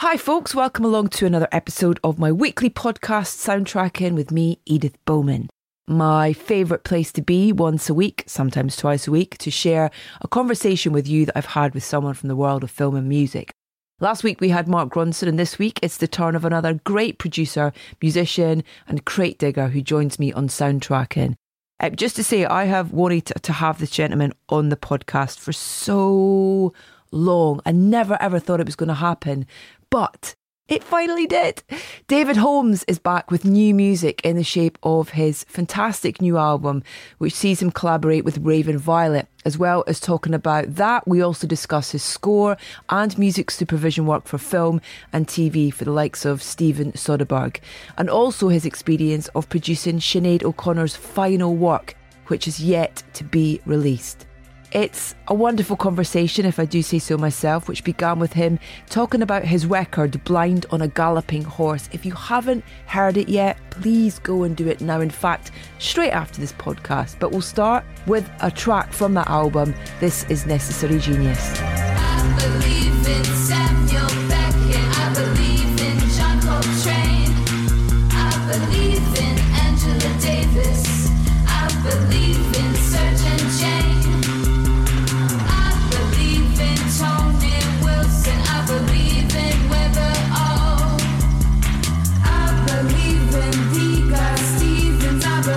Hi, folks. Welcome along to another episode of my weekly podcast, Soundtracking, with me, Edith Bowman. My favourite place to be once a week, sometimes twice a week, to share a conversation with you that I've had with someone from the world of film and music. Last week we had Mark Ronson, and this week it's the turn of another great producer, musician, and crate digger who joins me on Soundtracking. Uh, just to say, I have wanted to, to have this gentleman on the podcast for so long. I never ever thought it was going to happen, but it finally did. David Holmes is back with new music in the shape of his fantastic new album, which sees him collaborate with Raven Violet. As well as talking about that, we also discuss his score and music supervision work for film and TV for the likes of Steven Soderbergh, and also his experience of producing Sinead O'Connor's final work, which is yet to be released. It's a wonderful conversation, if I do say so myself, which began with him talking about his record, Blind on a Galloping Horse. If you haven't heard it yet, please go and do it now. In fact, straight after this podcast. But we'll start with a track from that album. This is Necessary Genius.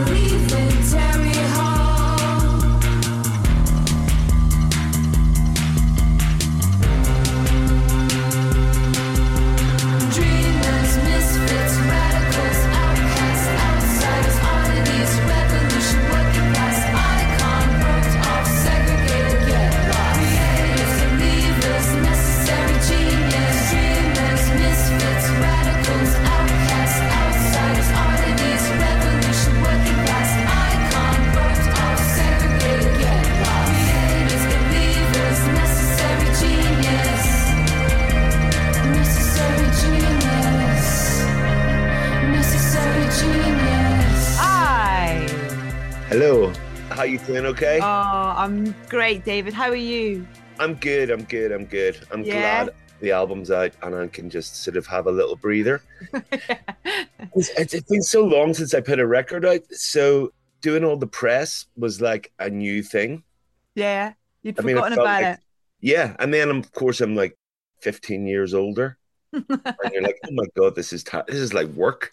You. Doing okay? Oh, I'm great, David. How are you? I'm good. I'm good. I'm good. I'm yeah. glad the album's out and I can just sort of have a little breather. it's, it's been so long since I put a record out. So doing all the press was like a new thing. Yeah. You'd I forgotten mean, about like, it. Yeah. And then, of course, I'm like 15 years older. and you're like, oh my god, this is this is like work.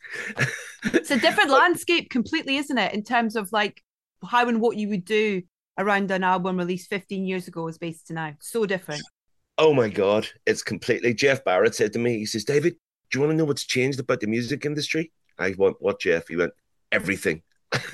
it's a different landscape, completely, isn't it? In terms of like how and what you would do around an album released 15 years ago is based to now. So different. Oh my God. It's completely. Jeff Barrett said to me, he says, David, do you want to know what's changed about the music industry? I went, what, Jeff? He went, everything.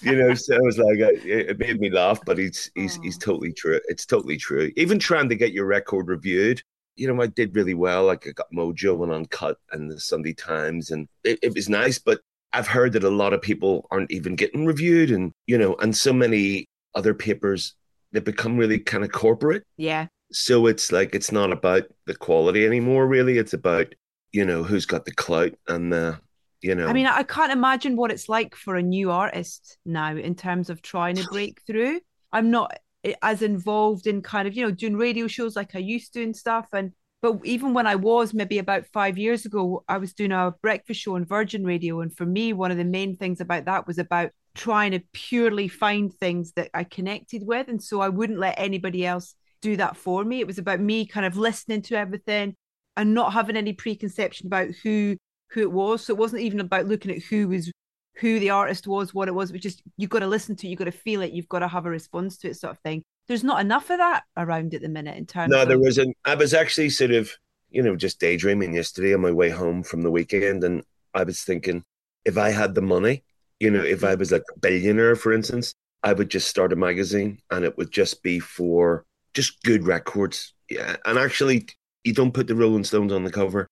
you know, so I was like, uh, it made me laugh, but he's he's he's totally true. It's totally true. Even trying to get your record reviewed, you know, I did really well. Like I got Mojo and Uncut and the Sunday Times, and it, it was nice. But I've heard that a lot of people aren't even getting reviewed, and you know, and so many other papers they become really kind of corporate. Yeah. So it's like it's not about the quality anymore. Really, it's about you know who's got the clout and the you know. I mean, I can't imagine what it's like for a new artist now in terms of trying to break through. I'm not eh, as involved in kind of you know doing radio shows like I used to and stuff, and but even when I was maybe about five years ago, I was doing a breakfast show on Virgin Radio. And for me, one of the main things about that was about trying to purely find things that I connected with. And so I wouldn't let anybody else do that for me. It was about me kind of listening to everything and not having any preconception about who who it was. So it wasn't even about looking at who was who the artist was, what it was, but just you've got to listen to it, you've got to feel it, you've got to have a response to it, sort of thing there's not enough of that around at the minute in terms. No, of... there wasn't. I was actually sort of, you know, just daydreaming yesterday on my way home from the weekend, and I was thinking, if I had the money, you know, if I mm-hmm. was like a billionaire, for instance, I would just start a magazine, and it would just be for just good records. Yeah, and actually, you don't put the Rolling Stones on the cover.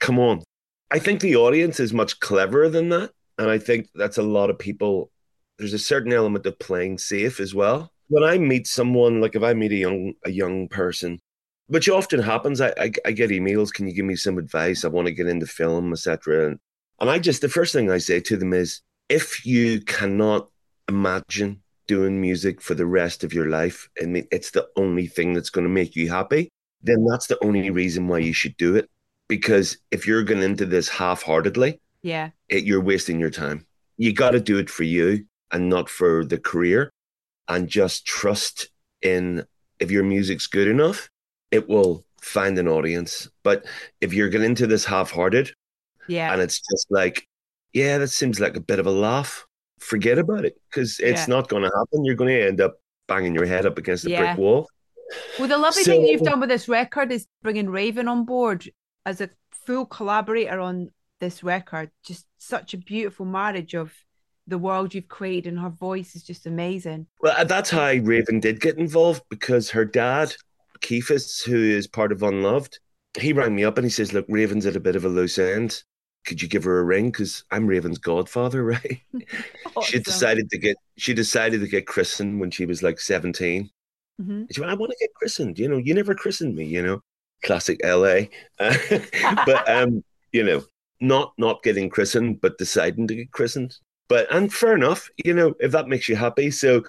Come on, I think the audience is much cleverer than that, and I think that's a lot of people. There's a certain element of playing safe as well when I meet someone, like if I meet a young a young person, which often happens, I, I, I get emails. Can you give me some advice? I want to get into film, etc. And, and I just the first thing I say to them is, if you cannot imagine doing music for the rest of your life, and it's the only thing that's going to make you happy. then that's the only reason why you should do it. Because if you're going into this half heartedly, yeah, it, you're wasting your time. You got to do it for you and not for the career. And just trust in if your music's good enough, it will find an audience. But if you're getting into this half hearted, yeah, and it's just like, yeah, that seems like a bit of a laugh, forget about it because it's yeah. not going to happen. You're going to end up banging your head up against the yeah. brick wall. Well, the lovely so, thing you've done with this record is bringing Raven on board as a full collaborator on this record. Just such a beautiful marriage of the world you've created, and her voice is just amazing. Well, that's how Raven did get involved because her dad, Keefus, who is part of Unloved, he rang me up and he says, "Look, Raven's at a bit of a loose end. Could you give her a ring? Because I'm Raven's godfather, right?" awesome. She decided to get she decided to get christened when she was like 17 mm-hmm. She went, "I want to get christened. You know, you never christened me. You know, classic LA." but um, you know, not not getting christened, but deciding to get christened. But and fair enough, you know, if that makes you happy. So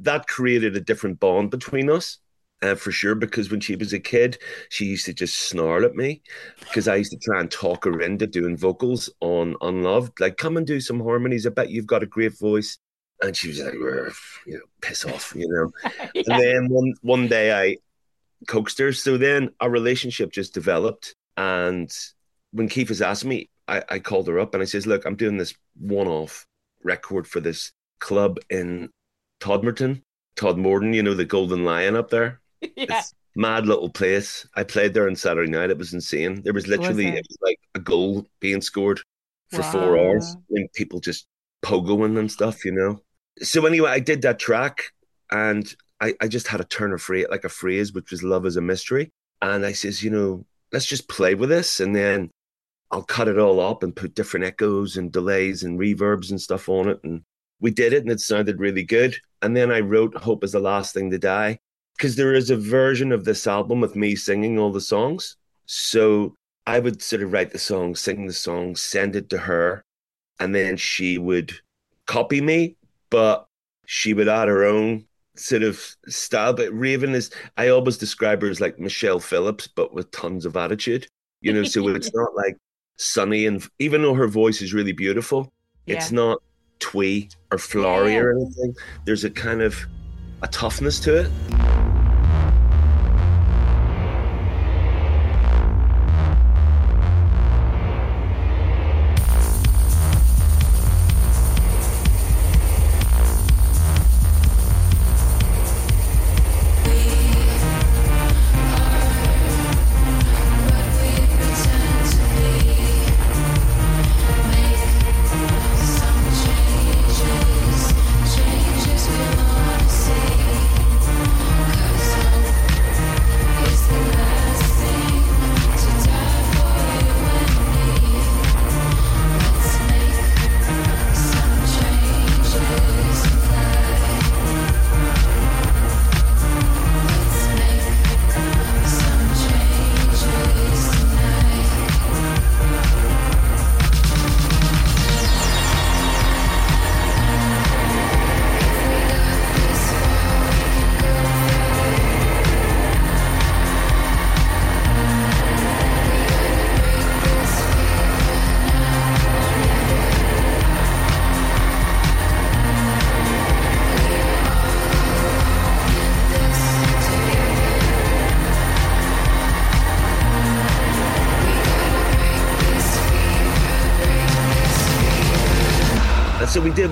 that created a different bond between us. Uh, for sure, because when she was a kid, she used to just snarl at me because I used to try and talk her into doing vocals on Unloved. Like, come and do some harmonies. I bet you've got a great voice. And she was like, you know, piss off, you know. yeah. And then one one day I coaxed her. So then our relationship just developed. And when Keith was asking me, I, I called her up and I says, Look, I'm doing this one off record for this club in Todmorden, Todmorden, you know, the Golden Lion up there. yeah. It's mad little place. I played there on Saturday night. It was insane. There was literally was it? It was like a goal being scored for wow. four hours and people just pogoing and stuff, you know. So anyway, I did that track and I, I just had a turn of phrase like a phrase which was love is a mystery. And I says, you know, let's just play with this. And then I'll cut it all up and put different echoes and delays and reverbs and stuff on it. And we did it and it sounded really good. And then I wrote Hope is the Last Thing to Die because there is a version of this album with me singing all the songs. So I would sort of write the song, sing the song, send it to her, and then she would copy me, but she would add her own sort of style. But Raven is, I always describe her as like Michelle Phillips, but with tons of attitude. You know, so it's not like sunny and even though her voice is really beautiful, yeah. it's not twee or flowery yeah. or anything. There's a kind of a toughness to it.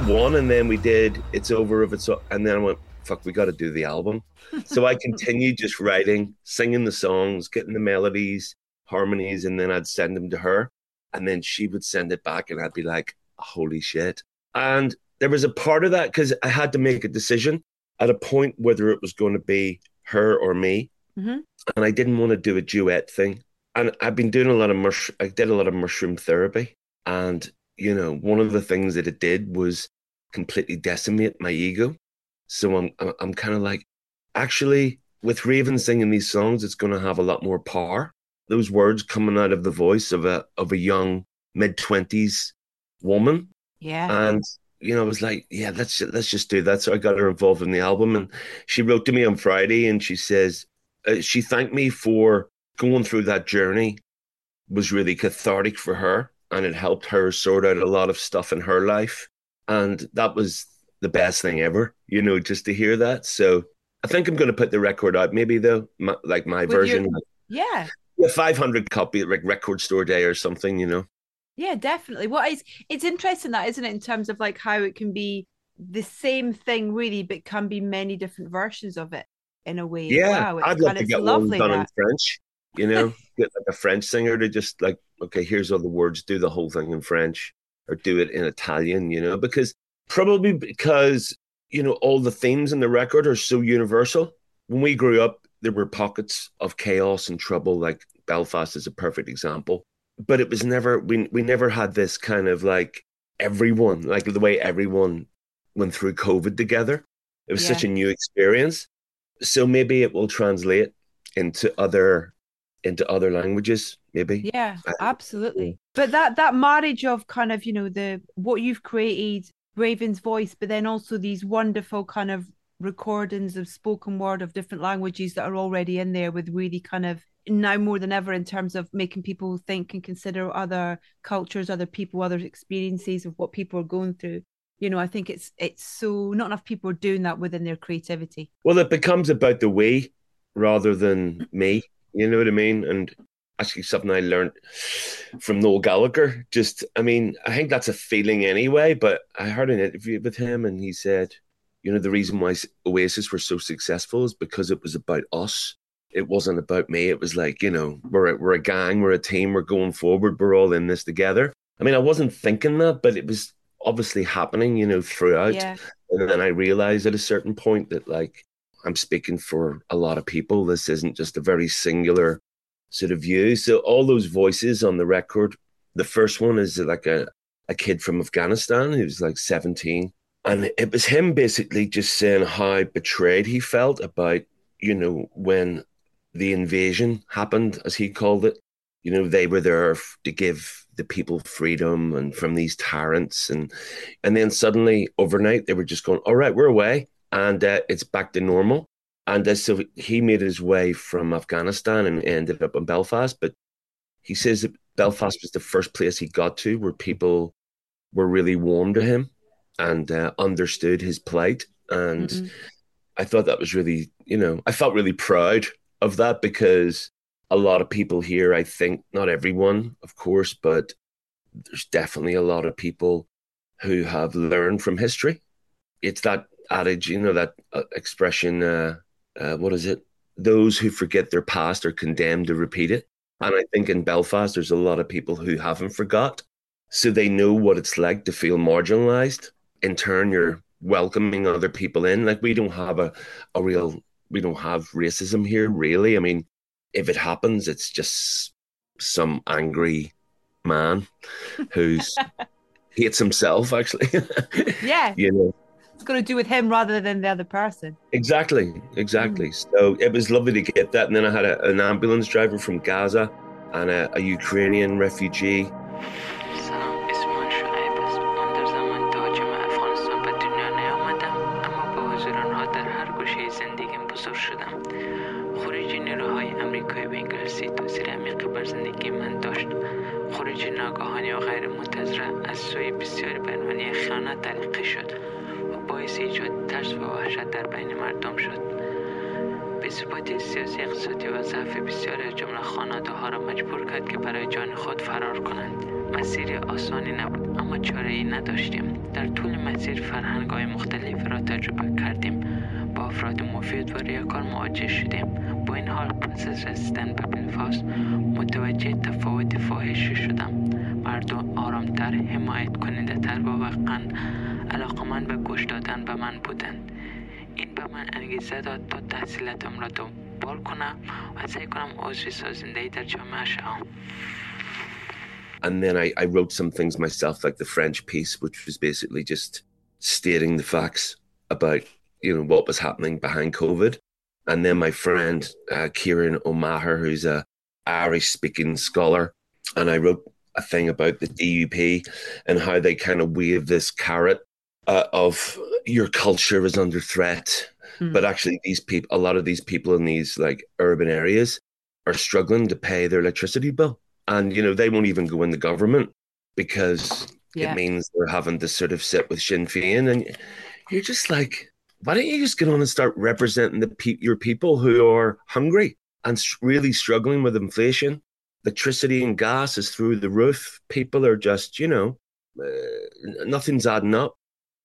One and then we did it's over if it's and then I went fuck we got to do the album. So I continued just writing singing the songs getting the melodies harmonies and then I'd send them to her and then she would send it back and I'd be like holy shit. And there was a part of that because I had to make a decision at a point whether it was going to be her or me. Mm-hmm. and I didn't want to do a duet thing. And I've been doing a lot of mush I did a lot of mushroom therapy. And you know, one of the things that it did was completely decimate my ego. So I'm I'm kind of like, actually, with Raven singing these songs, it's going to have a lot more power. Those words coming out of the voice of a of a young mid twenties woman. Yeah. And you know, I was like, yeah, let's let's just do that. So I got her involved in the album, and she wrote to me on Friday, and she says, uh, she thanked me for going through that journey was really cathartic for her and it helped her sort out a lot of stuff in her life and that was the best thing ever you know just to hear that. So i think i'm going to put the record out maybe though my, like my version. Yeah. A 500 copy like record store day or something you know? Yeah definitely. What is it's it's interesting that isn't it in terms of like how it can be the same thing really but can be many different versions of it in a way yeah wow, i'd love to get one done that. in french you know? Get like a french singer to just like okay here's all the words do the whole thing in french or do it in italian you know because probably because you know all the themes in the record are so universal. When we grew up there were pockets of chaos and trouble like belfast is a perfect example but it was never we we never had this kind of like everyone like the way everyone went through covid together. It was yeah. such a new experience. So maybe it will translate into other into other languages maybe. Yeah absolutely but that that marriage of kind of you know the what you've created raven's voice but then also these wonderful kind of recordings of spoken word of different languages that are already in there with really kind of now more than ever in terms of making people think and consider other cultures other people other experiences of what people are going through. You know i think it's it's so not enough people are doing that within their creativity. Well it becomes about the way rather than me. You know what i mean? And actually something i learned from noel gallagher just i mean i think that's a feeling anyway but i heard an interview with him and he said you know the reason why oasis were so successful is because it was about us it wasn't about me it was like you know we're a, we're a gang we're a team we're going forward we're all in this together i mean i wasn't thinking that but it was obviously happening, you know, throughout. Yeah. And then I realized at a certain point that like I'm speaking for a lot of people. This isn't just a very singular sort of view. So all those voices on the record, the first one is like a, a kid from Afghanistan who's like 17. And it was him basically just saying how betrayed he felt about, you know, when the invasion happened, as he called it. You know, they were there to give the people freedom and from these tyrants and and then suddenly overnight they were just going all right we're away and uh, it's back to normal and uh, so he made his way from afghanistan and ended up in belfast but he says that belfast was the first place he got to where people were really warm to him and uh, understood his plight and mm-hmm. i thought that was really you know i felt really proud of that because a lot of people here, I think, not everyone, of course, but there's definitely a lot of people who have learned from history. It's that adage, you know, that uh, expression, uh, uh, what is it? Those who forget their past are condemned to repeat it. And I think in Belfast, there's a lot of people who haven't forgot. So they know what it's like to feel marginalized. In turn, you're welcoming other people in. Like we don't have a, a real, we don't have racism here, really. I mean, if it happens, it's just some angry man who's hates himself actually. yeah. You know. It's got to do with him rather than the other person. Exactly, exactly. Mm. So it was lovely to get that. And then I had a, an ambulance driver from Gaza and a, a Ukrainian refugee رسیدن به بلفاست متوجه تفاوت فاحشی شدم. مردم آرامتر حمایت کننده تر و واقعا علاقمند به گوش دادن به من بودند. این به من انگیزه داد تا تحصیلاتم را دنبال کنم و سعی کنم عضوی سازنده در جامعه شوم. And then I, I wrote some things myself, like the French piece, which was basically just stating the facts about you know what was happening behind COVID. And then my friend uh, Kieran O'Maher, who's a Irish speaking scholar, and I wrote a thing about the DUP and how they kind of wave this carrot uh, of your culture is under threat Mm. But actually, these people, a lot of these people in these like urban areas are struggling to pay their electricity bill. And, you know, they won't even go in the government because yeah. it means they're having to sort of sit with Sinn Féin. And you're just like, why don't you just get on and start representing the pe- your people who are hungry and really struggling with inflation? Electricity and gas is through the roof. People are just, you know, uh, nothing's adding up.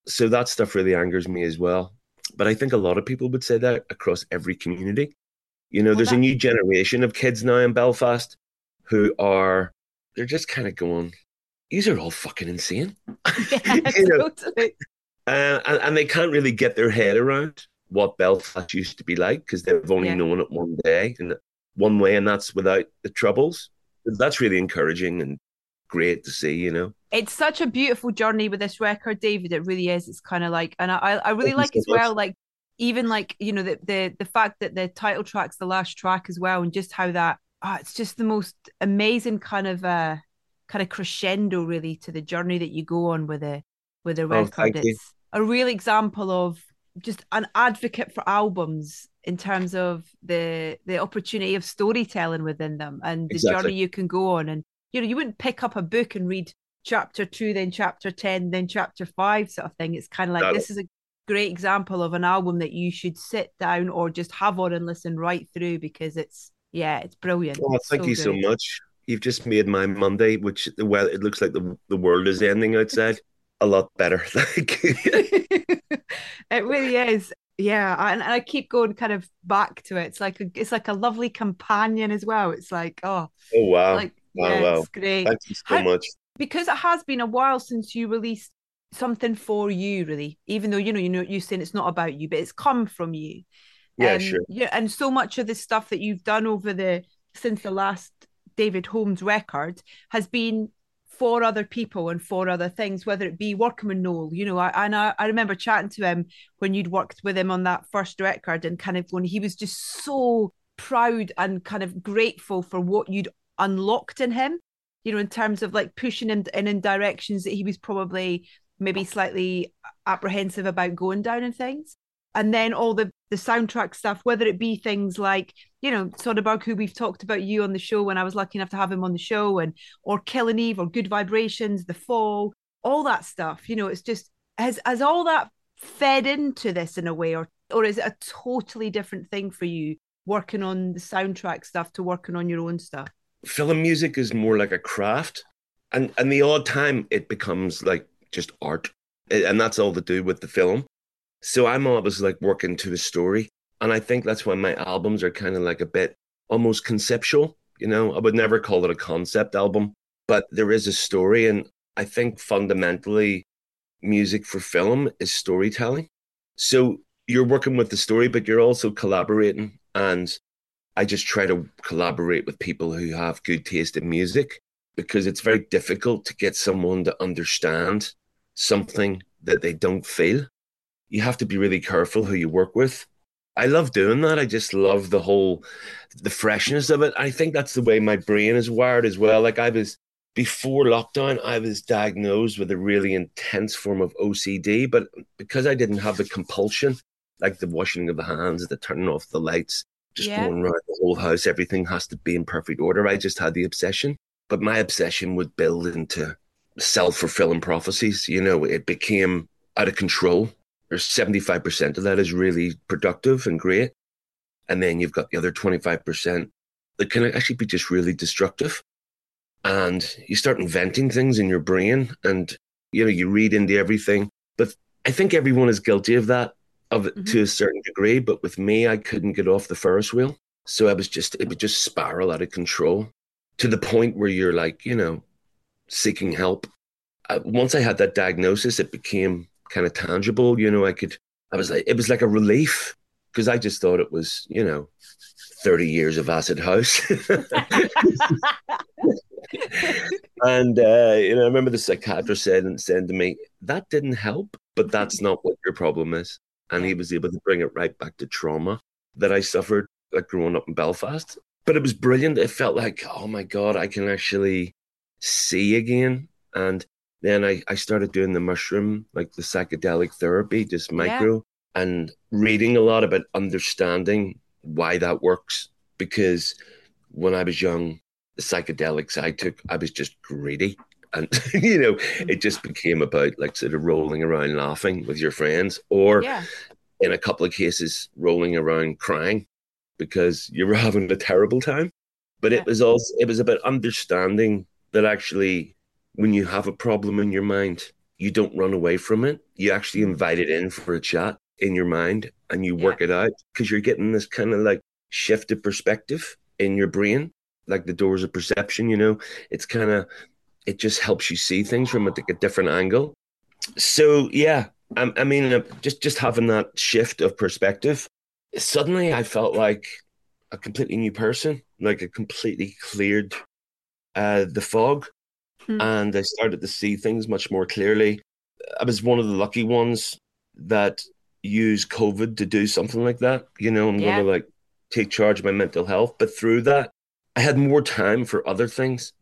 So that stuff really angers me as well. But I think a lot of people would say that across every community. You know, well, there's that- a new generation of kids now in Belfast who are, they're just kind of going, these are all fucking insane. Yeah, you know? totally. Uh, and, and, they can't really get their head around what Belfast used to be like because they've only yeah. known it one day and one way, and that's without the troubles. That's really encouraging and great to see, you know. It's such a beautiful journey with this record, David. It really is. It's kind of like, and I, I really like as well, like even like you know the the the fact that the title track's the last track as well, and just how that oh, it's just the most amazing kind of uh kind of crescendo really to the journey that you go on with a with a oh, record. Oh, it's a real example of just an advocate for albums in terms of the the opportunity of storytelling within them and the exactly. journey you can go on. And you know you wouldn't pick up a book and read chapter 2 then chapter 10 then chapter 5 sort of thing. It's kind of like this is a great example of an album that you should sit down or just have on and listen right through because it's yeah it's brilliant. Oh thank so you good. so much. You've just made my monday which well it looks like the, the world is ending outside a lot better. Like it really is. Yeah, and, and I keep going kind of back to it. It's like a, it's like a lovely companion as well. It's like oh, oh wow, like wow, yeah, wow. it's great. Thank you so How, much. Because it has been a while since you released something for you, really. Even though you know you know you're saying it's not about you, but it's come from you. Yeah, um, sure. Yeah, and so much of the stuff that you've done over the since the last David Holmes record has been for other people and for other things, whether it be working with Noel, you know, I, and I, I remember chatting to him when you'd worked with him on that first record and kind of when he was just so proud and kind of grateful for what you'd unlocked in him, you know, in terms of like pushing him in, in directions that he was probably maybe slightly apprehensive about going down and things and then all the the soundtrack stuff, whether it be things like you know Soderbergh, who we've talked about you on the show when I was lucky enough to have him on the show, and or Killing Eve or Good Vibrations, The Fall, all that stuff. You know, it's just has has all that fed into this in a way, or or is it a totally different thing for you working on the soundtrack stuff to working on your own stuff? Film music is more like a craft, and and the odd time it becomes like just art, and that's all to do with the film so I'm always like working to the story. And I think that's why my albums are kind of like a bit almost conceptual. You know, I would never call it a concept album, but there is a story. And I think fundamentally, music for film is storytelling. So you're working with the story, but you're also collaborating. And I just try to collaborate with people who have good taste in music because it's very difficult to get someone to understand something that they don't feel you have to be really careful who you work with. I love doing that. I just love the whole the freshness of it. I think that's the way my brain is wired as well. Like I was before lockdown, I was diagnosed with a really intense form of OCD, but because I didn't have the compulsion, like the washing of the hands, the turning off the lights, just yeah. going around the whole house, everything has to be in perfect order. I just had the obsession, but my obsession would build into self fulfilling prophecies. You know, it became out of control or 75% of that is really productive and great. And then you've got the other 25% that can actually be just really destructive. And you start inventing things in your brain and, you know, you read into everything. But I think everyone is guilty of that of mm-hmm. to a certain degree. But with me, I couldn't get off the Ferris wheel. So I was just, it would just spiral out of control to the point where you're like, you know, seeking help. Uh, once I had that diagnosis, it became kind of tangible. You know, I could, I was like, it was like a relief because I just thought it was, you know, 30 years of acid house. and, uh, you know, I remember the psychiatrist said, and said to me, that didn't help, but that's not what your problem is. And he was able to bring it right back to trauma that I suffered, like growing up in Belfast. But it was brilliant. It felt like, oh my God, I can actually see again. And then I, I started doing the mushroom, like the psychedelic therapy, just micro. and reading a lot about understanding why that works. Because when I was young, the psychedelics I took, I was just greedy. And, you know, it mm. just became about like sort of rolling around laughing with your friends, or Yeah. in a couple of cases, rolling around crying because you were having a terrible time. But Yeah. it was also, it was about understanding that actually, when you have a problem in your mind, you don't run away from it. You actually invite it in for a chat in your mind and you work it out because you're getting this kind of like shifted perspective in your brain, like the doors of perception, you know, it's kind of, it just helps you see things from a, like a different angle. So yeah, I, I mean, uh, just just having that shift of perspective, suddenly I felt like a completely new person, like a completely cleared uh, the fog, Hmm. and I started to see things much more clearly. I was one of the lucky ones that used COVID to do something like that. You know, I'm Yeah. going to like take charge of my mental health, but through that, I had more time for other things.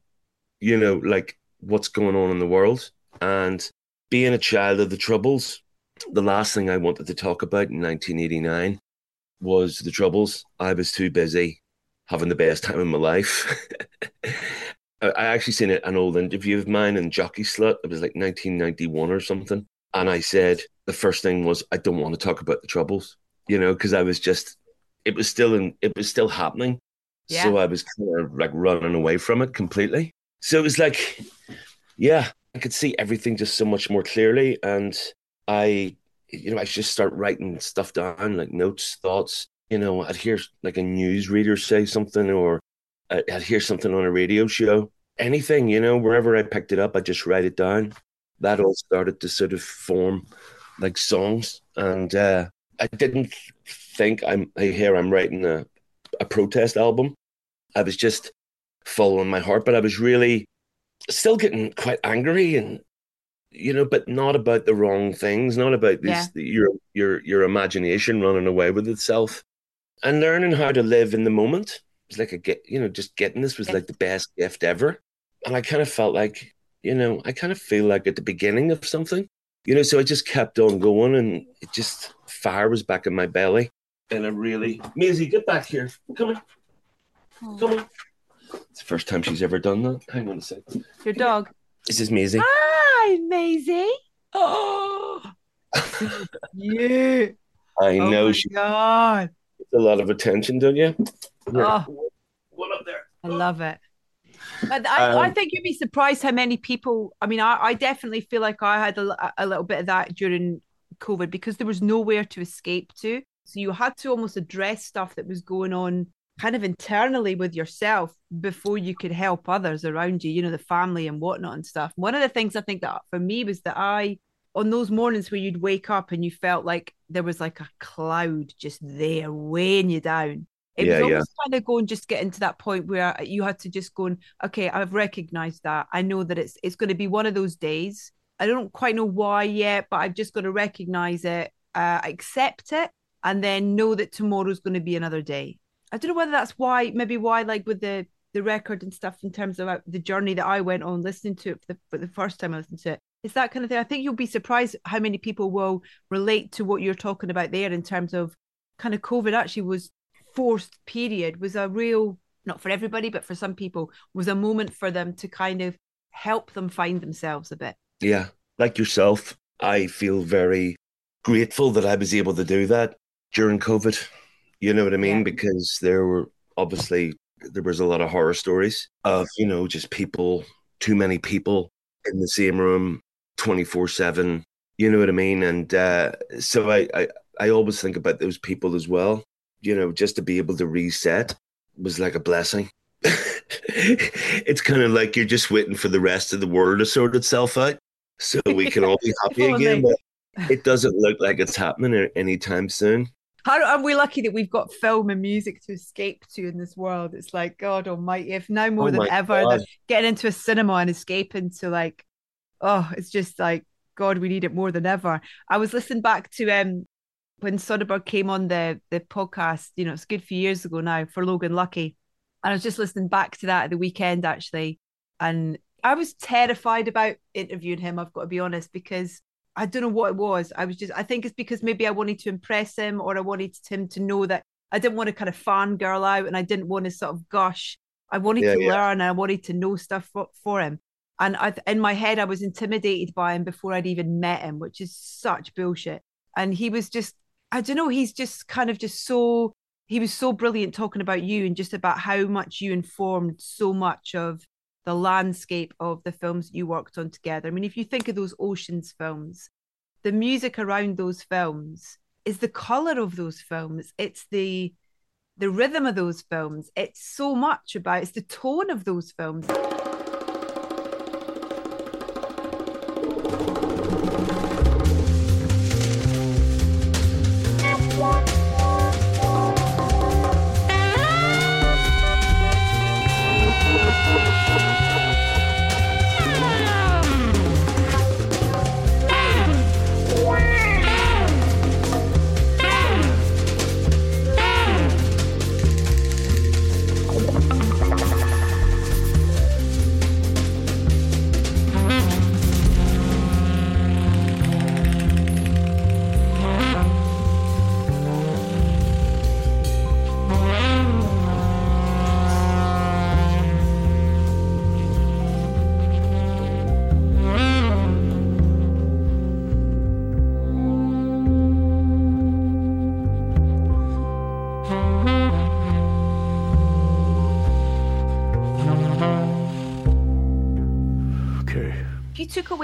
You know, like what's going on in the world and being a child of the troubles. The last thing I wanted to talk about in 1989 was the troubles. I was too busy having the best time of my life. I actually seen an old interview of mine in Jockey Slut. It was like 1991 or something. And I said, the first thing was, I don't want to talk about the troubles, you know, because I was just, it was still in, it was still happening. So I was kind of like running away from it completely. So it was like, yeah, I could see everything just so much more clearly. And I, you know, I just start writing stuff down, like notes, thoughts. You know, I'd hear like a news reader say something, or I- I'd hear something on a radio show. Anything, you know, wherever I picked it up, I just write it down. That all started to sort of form like songs, and uh, I didn't think I'm here. I'm writing a a protest album. I was just following my heart, but I was really still getting quite angry and you know, but not about the wrong things, not about these your your your imagination running away with itself, and learning how to live in the moment. It's like a get, you know, just getting this was like the best gift ever, and I kind of felt like, you know, I kind of feel like at the beginning of something, you know, so I just kept on going, and it just fire was back in my belly, and I really, Maisie, get back here, come on, come on. It's the first time she's ever done that. Hang on a second. Your dog. This is Maisie. Hi, Maisie. Oh, you. I oh know she God. gets a lot of attention, don't you? Here, Oh. One up there. I love it. But I, I Um, think you'd be surprised how many people. I mean, I, I definitely feel like I had a, a little bit of that during COVID because there was nowhere to escape to. So you had to almost address stuff that was going on kind of internally with yourself before you could help others around you, you know, the family and whatnot and stuff. One of the things I think that for me was that I, on those mornings where you'd wake up and you felt like there was like a cloud just there weighing you down. It Yeah, was yeah. almost kind of going just getting to that point where you had to just go, and, okay, I've recognized that. I know that it's it's going to be one of those days. I don't quite know why yet, but I've just got to recognize it, uh, accept it, and then know that tomorrow's going to be another day. I don't know whether that's why, maybe why, like with the the record and stuff, in terms of uh, the journey that I went on listening to it for the, for the first time I listened to it. It's that kind of thing. I think you'll be surprised how many people will relate to what you're talking about there in terms of kind of COVID actually was forced period was a real not for everybody but for some people was a moment for them to kind of help them find themselves a bit Yeah, like yourself, I feel very grateful that I was able to do that during COVID. You know what I mean? Yeah. Because there were obviously there was a lot of horror stories of you know just people, too many people in the same room, twenty four seven. You know what I mean? And uh, so I, I I always think about those people as well. You know, just to be able to reset was like a blessing. it's kind of like you're just waiting for the rest of the world to sort itself out so we can all be happy again. But it doesn't look like it's happening anytime soon. how are we lucky that we've got film and music to escape to in this world it's like god almighty if now more Oh than ever God. getting into a cinema and escaping to like oh it's just like god we need it more than ever i was listening back to um when Soderbergh came on the the podcast, you know, it's a good few years ago now for Logan Lucky. And I was just listening back to that at the weekend actually. And I was terrified about interviewing him, I've got to be honest, because I don't know what it was. I was just, I think it's because maybe I wanted to impress him or I wanted him to know that I didn't want to kind of fangirl out and I didn't want to sort of gush. I wanted yeah, to yeah. learn and I wanted to know stuff for, for him. And I, in my head, I was intimidated by him before I'd even met him, which is such bullshit. And he was just, I don't know, he's just kind of just so, he was so brilliant talking about you and just about how much you informed so much of the landscape of the films you worked on together. I mean, if you think of those Oceans films, the music around those films is the color of those films. It's the the rhythm of those films. It's so much about it's the tone of those films.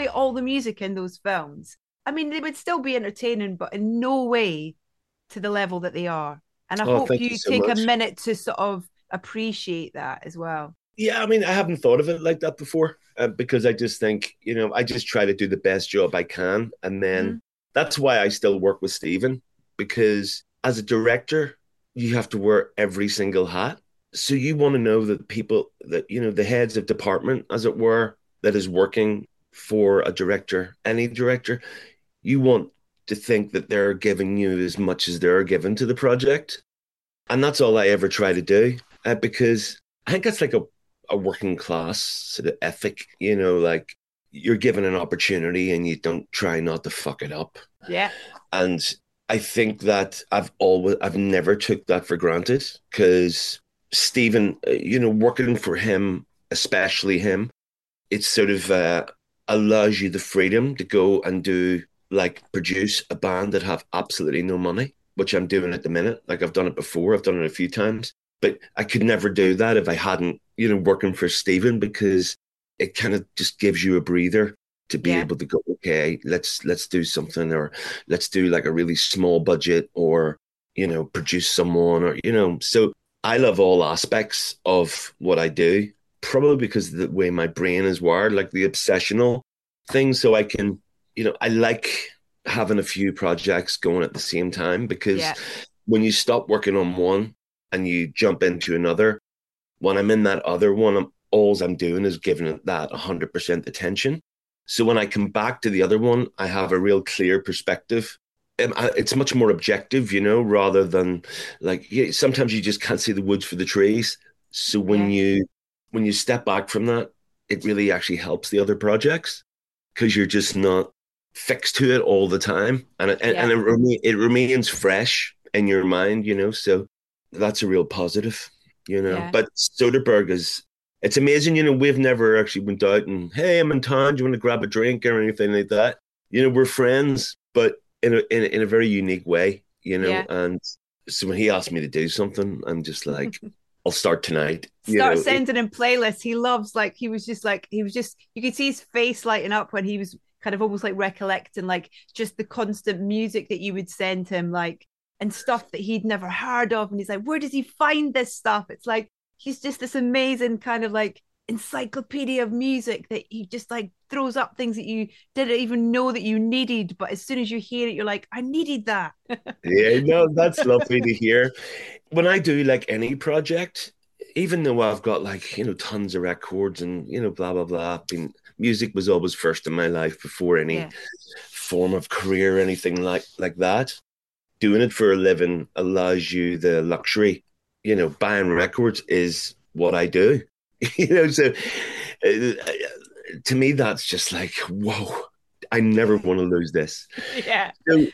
All the music in those films, I mean, they would still be entertaining, but in no way to the level that they are. And I oh, hope you, you so take much. a minute to sort of appreciate that as well. Yeah, I mean, I haven't thought of it like that before uh, because I just think, you know, I just try to do the best job I can. And then mm-hmm. that's why I still work with Steven because as a director, you have to wear every single hat. So you want to know that people that, you know, the heads of department, as it were, that is working for a director, any director, you want to think that they're giving you as much as they're given to the project. And that's all I ever try to do uh, because I think that's like a, a working class sort of ethic, you know, like you're given an opportunity and you don't try not to fuck it up. Yeah. And I think that I've always, I've never took that for granted because Steven, uh, you know, working for him, especially him, it's sort of uh, allows you the freedom to go and do like produce a band that have absolutely no money, which I'm doing at the minute. Like I've done it before, I've done it a few times, but I could never do that if I hadn't, you know, working for Steven because it kind of just gives you a breather to be yeah. able to go, okay, let's let's do something or let's do like a really small budget or you know produce someone or you know. So I love all aspects of what I do probably because of the way my brain is wired, like the obsessional thing. So I can, you know, I like having a few projects going at the same time because yeah. when you stop working on one and you jump into another, when I'm in that other one, I'm, all I'm doing is giving it that 100% attention. So when I come back to the other one, I have a real clear perspective. It's much more objective, you know, rather than like sometimes you just can't see the woods for the trees. So when yeah. you when you step back from that, it really actually helps the other projects because you're just not fixed to it all the time, and it, yeah. and it, remain, it remains fresh in your mind, you know. So that's a real positive, you know. Yeah. But Soderbergh is it's amazing, you know. We've never actually went out and hey, I'm in town. Do you want to grab a drink or anything like that? You know, we're friends, but in a in a, in a very unique way, you know. Yeah. And so when he asked me to do something, I'm just like. I'll start tonight. Start know, sending it, him playlists. He loves like he was just like he was just you could see his face lighting up when he was kind of almost like recollecting like just the constant music that you would send him like and stuff that he'd never heard of and he's like where does he find this stuff it's like he's just this amazing kind of like encyclopedia of music that he just like throws up things that you didn't even know that you needed but as soon as you hear it you're like i needed that yeah no that's lovely to hear when I do like any project, even though I've got like, you know, tons of records and, you know, blah, blah, blah, been, music was always first in my life before any yeah. form of career or anything like, like that. Doing it for a living allows you the luxury, you know, buying records is what I do, you know, so uh, to me, that's just like, whoa, I never want to lose this. Yeah. So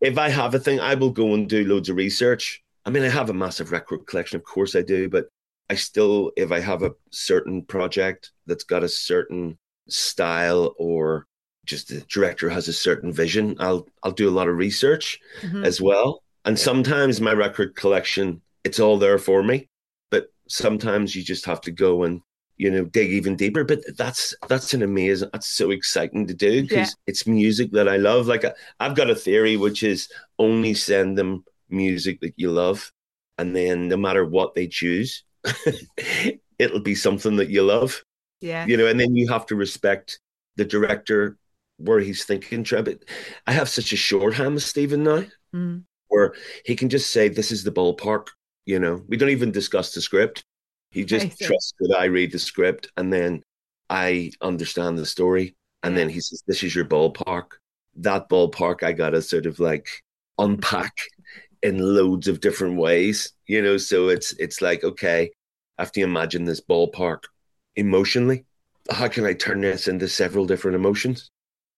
if I have a thing, I will go and do loads of research. I mean, I have a massive record collection, of course I do, but I still, if I have a certain project that's got a certain style or just the director has a certain vision, I'll I'll do a lot of research Mhm. as well. And sometimes my record collection, it's all there for me. Sometimes you just have to go and, you know, dig even deeper. But that's that's an amazing that's so exciting to do because Yeah. it's music that I love. Like I, I've got a theory which is only send them music that you love. And then no matter what they choose, it'll be something that you love Yeah. you know, and then you have to respect the director where he's thinking. But I have such a shorthand with Steven now, Mm. where he can just say, "This is the ballpark." You know, we don't even discuss the script. He just trusts that I read the script, and then I understand the story, and then he says, "This is your ballpark." That ballpark, I gotta sort of like unpack in loads of different ways. You know, so it's it's like okay, I have to imagine this ballpark emotionally. How can I turn this into several different emotions?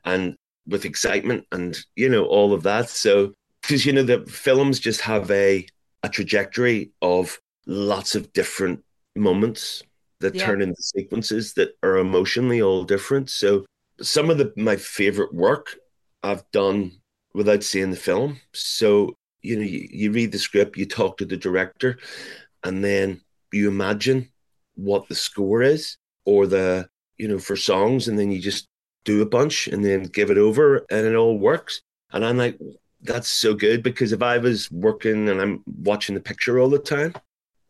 And with excitement and, you know, all of that. So, because, you know, the films just have a, a trajectory of lots of different moments that Yeah. turn into sequences that are emotionally all different. So, some of the my favorite work I've done without seeing the film. So, you know, you, you read the script, you talk to the director, and then you imagine what the score is or the you know for songs and then you just do a bunch and then give it over and it all works and i'm like that's so good because if i was working and i'm watching the picture all the time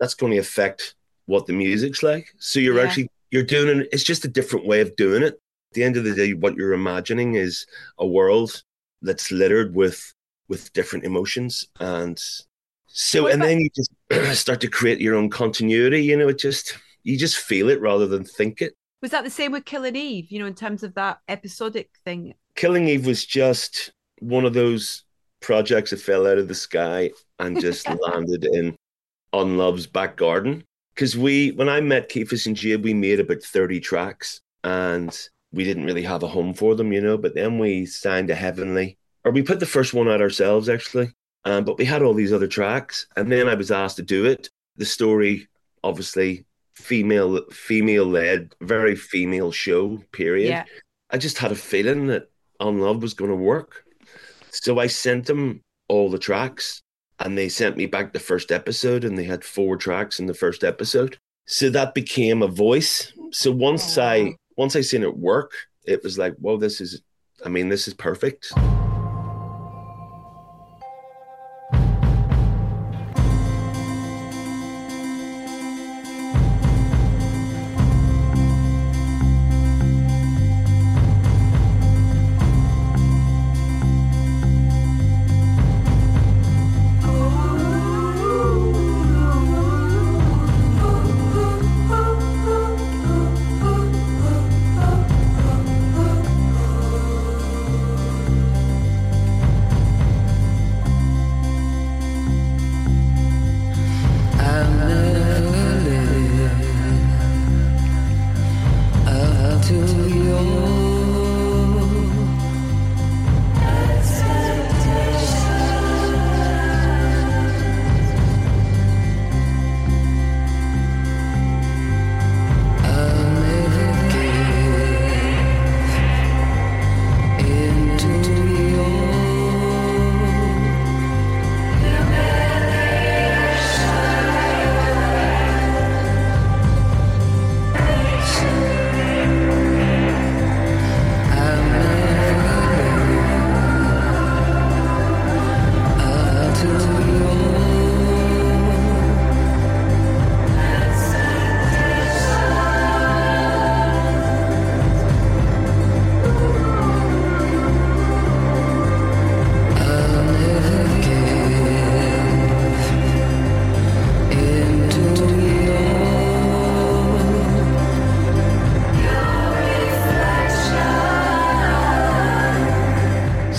that's going to affect what the music's like so you're Yeah. actually you're doing it it's just a different way of doing it at the end of the day what you're imagining is a world that's littered with with different emotions and so What and about- then you just start to create your own continuity you know it just you just feel it rather than think it Was that the same with Killing Eve, you know, in terms of that episodic thing? killing eve was just one of those projects that fell out of the sky and just landed in Unloved's back garden. Because we when i met Keefus and Jade, we made about 30 tracks and we didn't really have a home for them you know but then we signed to heavenly or we put the first one out ourselves actually um, but we had all these other tracks. And then i was asked to do it. The story obviously female female led very female show period. Yeah. i just had a feeling that Unloved was going to work so i sent them all the tracks and they sent me back the first episode and they had four tracks in the first episode. So that became a voice. So once Oh, wow. i once i seen it work it was like well this is i mean this is perfect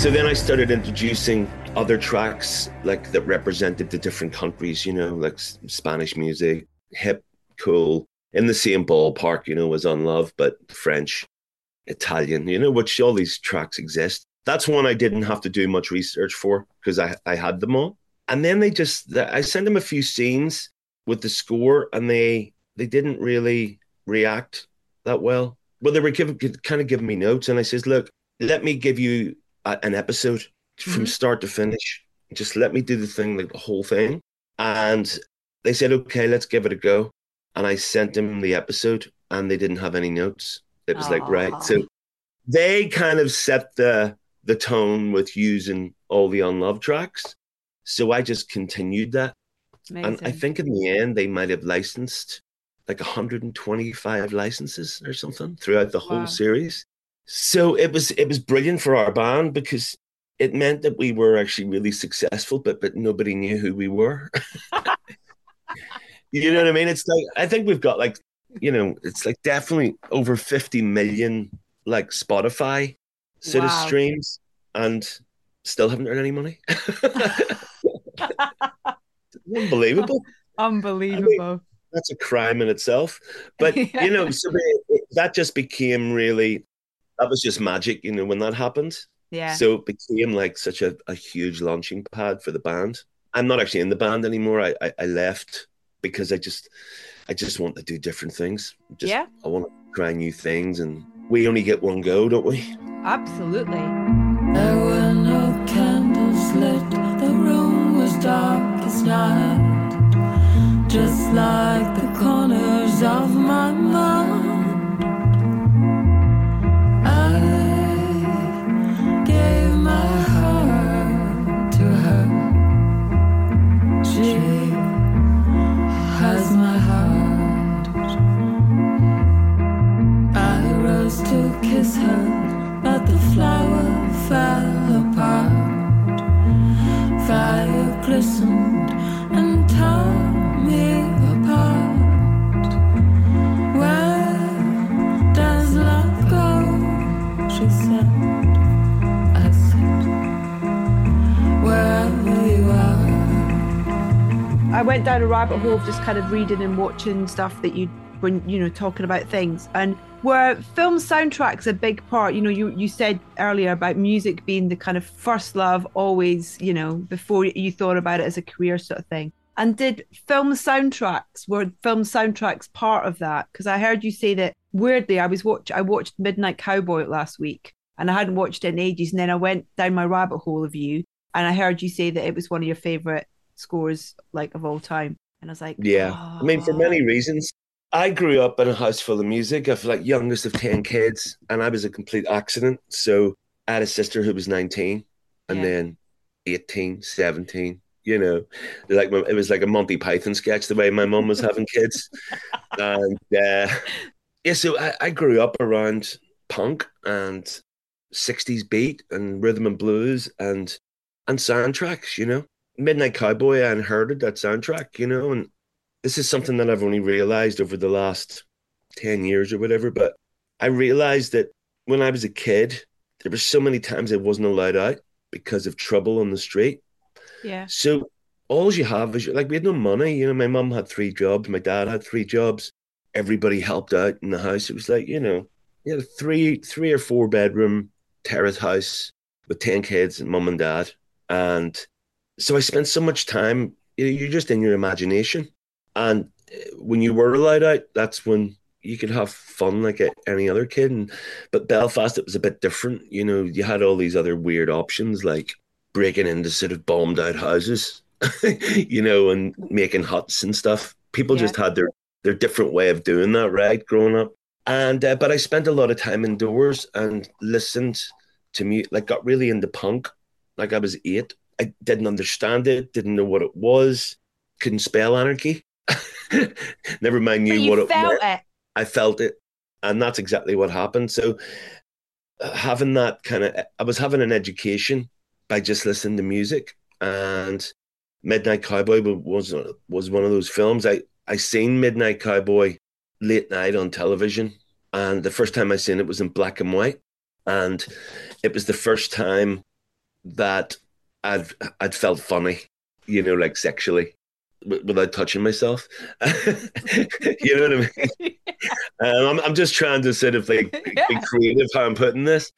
So then I started introducing other tracks like that represented the different countries, you know, like Spanish music, hip, cool, in the same ballpark, you know, as Unloved, but French. Italian, you know, which all these tracks exist. That's one I didn't have to do much research for because I, I had them all. And then they just, I sent them a few scenes with the score and they, they didn't really react that well. Well, they were kind of giving me notes and I says, look, let me give you an episode from Mhm. start to finish. Just let me do the thing, like the whole thing. And they said, okay, let's give it a go. And I sent them the episode and they didn't have any notes. It was like, right. So they kind of set the the tone with using all the unloved tracks. So I just continued that. And I think in the end they might have licensed like 125 licenses or something throughout the whole Wow. series. So it was it was brilliant for our band because it meant that we were actually really successful, but but nobody knew who we were. you know what I mean? It's like I think we've got like you know it's like definitely over 50 million like Spotify sort of streams and still haven't earned any money. Unbelievable Unbelievable. that's a crime in itself. But you know, so that just became really that was just magic, you know, when that happened. yeah. So it became like such a, a huge launching pad for the band. I'm not actually in the band anymore. I, I, I left because I just I just want to do different things. Just Yeah. I want to try new things and we only get one go, don't we? Absolutely. There were no candles lit, the room was dark as night. Just like the corners of my mind. Rabbit hole of just kind of reading and watching stuff that you when you know talking about things. And where film soundtracks a big part you know you you said earlier about music being the kind of first love always you know before you thought about it as a career sort of thing. And did film soundtracks were film soundtracks part of that? Because i heard you say that weirdly i was watch i watched midnight cowboy last week and i hadn't watched it in ages. And then i went down my rabbit hole of you and i heard you say that it was one of your favorite scores like of all time and i was like Yeah. I mean, for "Oh." many reasons. I grew up in a house full of music. I've like youngest of 10 kids, and I was a complete accident. So I had a sister who was 19 and Yeah. then 18, 17. You know, like my- it was like a Monty Python sketch the way my mom was having kids. And uh, yeah, so I, I grew up around punk and 60s beat and rhythm and blues and and soundtracks, you know. Midnight Cowboy, I inherited that soundtrack, you know, and this is something that I've only realized over the last 10 years or whatever. But I realized that when I was a kid, there were so many times I wasn't allowed out because of trouble on the street. yeah So all you have is like we had no money. You know, my mum had three jobs, my dad had three jobs. Everybody helped out in the house. It was like, you know, you had a three, three or four bedroom terrace house with 10 kids and mum and dad. And so I spent so much time, you're just in your imagination. And uh, when you were allowed out, that's when you could have fun like any other kid. And, but Belfast, it was a bit different. You know, you had all these other weird options like breaking into sort of bombed out houses, you know, and making huts and stuff. People Yeah. just had their, their different way of doing that, right, growing up. And, uh, but I spent a lot of time indoors and listened to me, like, got really into punk. Like, I was eight. I didn't understand it, didn't know what it was, couldn't spell anarchy. Never mind knew you what it felt was. it I felt it, and that's exactly what happened. So, having that kind of, I was having an education by just listening to music, and Midnight Cowboy was was one of those films. I I seen Midnight Cowboy late night on television, and the first time I seen it was in black and white, and it was the first time that I'd I'd felt funny, you know, like sexually, w- without touching myself. you know what I mean? um, I'm, I'm just trying to sort of like be creative how I'm putting this.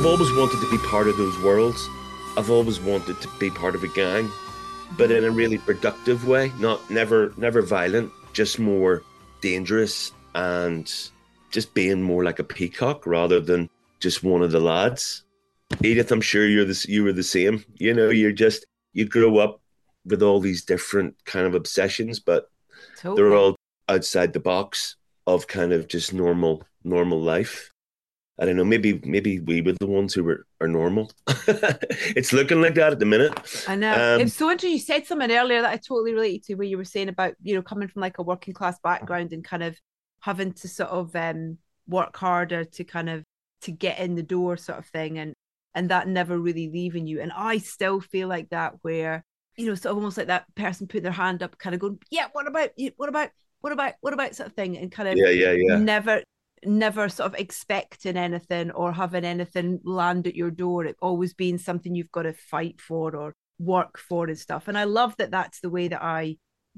I've always wanted to be part of those worlds. I've always wanted to be part of a gang, but in a really productive way, not never never violent, just more dangerous and just being more like a peacock rather than just one of the lads. Edith, I'm sure you're the you were the same. You know, you're just you grow up with all these different kind of obsessions, but Totally. they're all outside the box of kind of just normal normal life. I don't know. Maybe maybe we were the ones who were are normal. it's looking like that at the minute. I know. Um, it's so interesting. You said something earlier that I totally related to where you were saying about, you know, coming from like a working class background and kind of having to sort of um work harder to kind of to get in the door sort of thing and and that never really leaving you. And I still feel like that where, you know, sort of almost like that person putting their hand up, kind of going, Yeah, what about you? What about what about what about sort of thing? And kind of Yeah, yeah, yeah. never never sort of expecting anything or having anything land at your door. It always being something you've got to fight for or work for and stuff. And i love that that's the way that i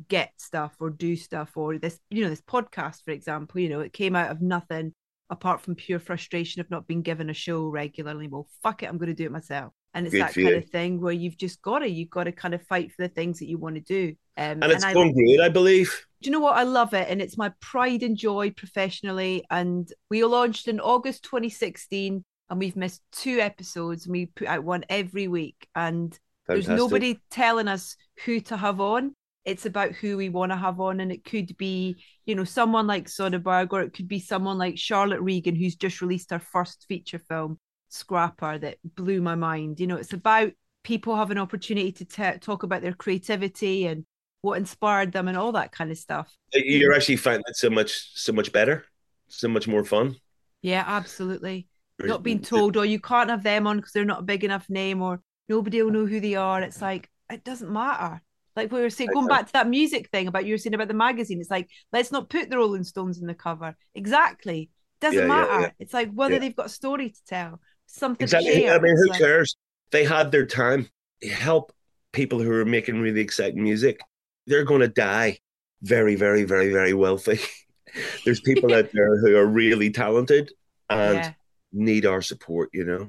get stuff or do stuff or this you know this podcast for example you know it came out of nothing apart from pure frustration of not being given a show regularly. Well fuck it i'm going to do it myself. And it's Good that kind you. of thing where you've just got to you've got to kind of fight for the things that you want to do. Um, And it's I, going great, I believe. Do you know what? I love it. And it's my pride and joy professionally. And we launched in August 2016 and we've missed two episodes and we put out one every week. And there's nobody telling us who to have on. It's about who we want to have on. And it could be, you know, someone like Soderbergh or it could be someone like Charlotte Regan, who's just released her first feature film, Scrapper, that blew my mind. You know, it's about people have an opportunity to ta- talk about their creativity and what inspired them and all that kind of stuff. You're actually finding it so much so much better, so much more fun. Yeah, absolutely. Not being told, oh, you can't have them on because they're not a big enough name, or nobody will know who they are. It's like it doesn't matter. Like we were saying, going back to that music thing about you were saying about the magazine. It's like let's not put the Rolling Stones in the cover. Exactly. Doesn't Yeah, yeah, matter. yeah. It's like whether Yeah. they've got a story to tell, something Exactly. to share. I mean, who like- cares? They had their time. Help people who are making really exciting music. They're going to die very, very, very, very wealthy. There's people out there who are really talented and Yeah. need our support. You know.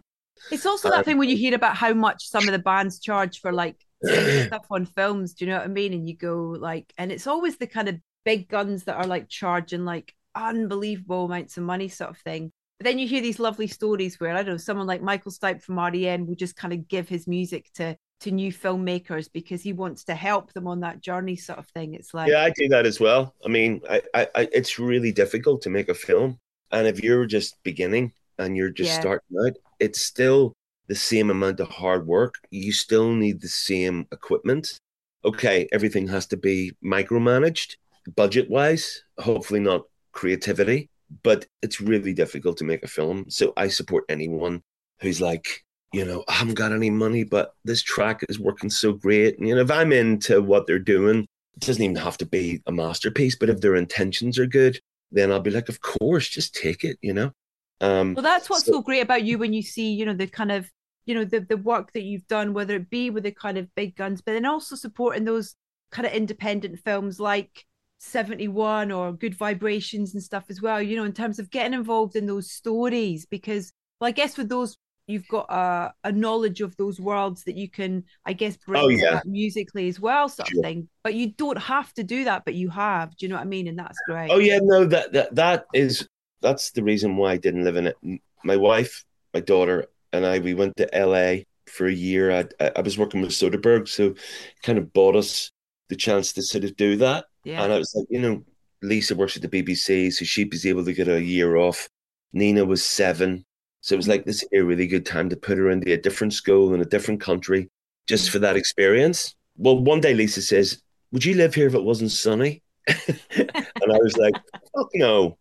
It's also that Um, thing when you hear about how much some of the bands charge for like stuff on films. Do you know what I mean? And you go like, and it's always the kind of big guns that are like charging like unbelievable amounts of money, sort of thing. But then you hear these lovely stories where I don't know someone like Michael Stipe from REM will just kind of give his music to to new filmmakers because he wants to help them on that journey, sort of thing. It's like, Yeah, I do that as well. I mean, I, I, I, it's really difficult to make a film, and if you're just beginning and you're just Yeah. starting out, it's still the same amount of hard work. You still need the same equipment. Okay, everything has to be micromanaged, budget wise. Hopefully, not creativity, but it's really difficult to make a film. So I support anyone who's like, you know, I haven't got any money, but this track is working so great. And, you know, if I'm into what they're doing, it doesn't even have to be a masterpiece, but if their intentions are good, then I'll be like, of course, just take it, you know? Um, Well, that's what's So- so great about you when you see, you know, the kind of, you know, the the work that you've done, whether it be with the kind of big guns, but then also supporting those kind of independent films like 71 or good vibrations and stuff as well you know in terms of getting involved in those stories because well i guess with those you've got a, a knowledge of those worlds that you can i guess bring Oh, yeah. that musically as well sort Sure. of thing but you don't have to do that but you have do you know what i mean and that's great Oh yeah, no, that that that is that's the reason why I didn't live in it. My wife, my daughter, and I we went to LA for a year. I I I was working with Soderbergh, so kind of bought us the chance to sort of do that. yeah And I was like, you know, Lisa works at the BBC, so she was able to get a year off. Nina was seven. So it was like this is a really good time to put her into a different school in a different country just for that experience. Well, one day Lisa says, Would you live here if it wasn't sunny? and I was like, Fuck no.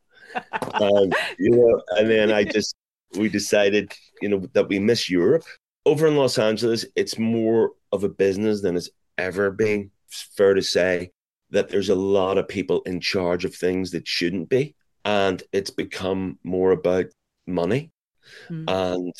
Um, you know, and then I just we decided, you know, that we miss Europe. Over in Los Angeles, it's more of a business than it's ever been. It's fair to say that there's a lot of people in charge of things that shouldn't be. And it's become more about money. Hmm. And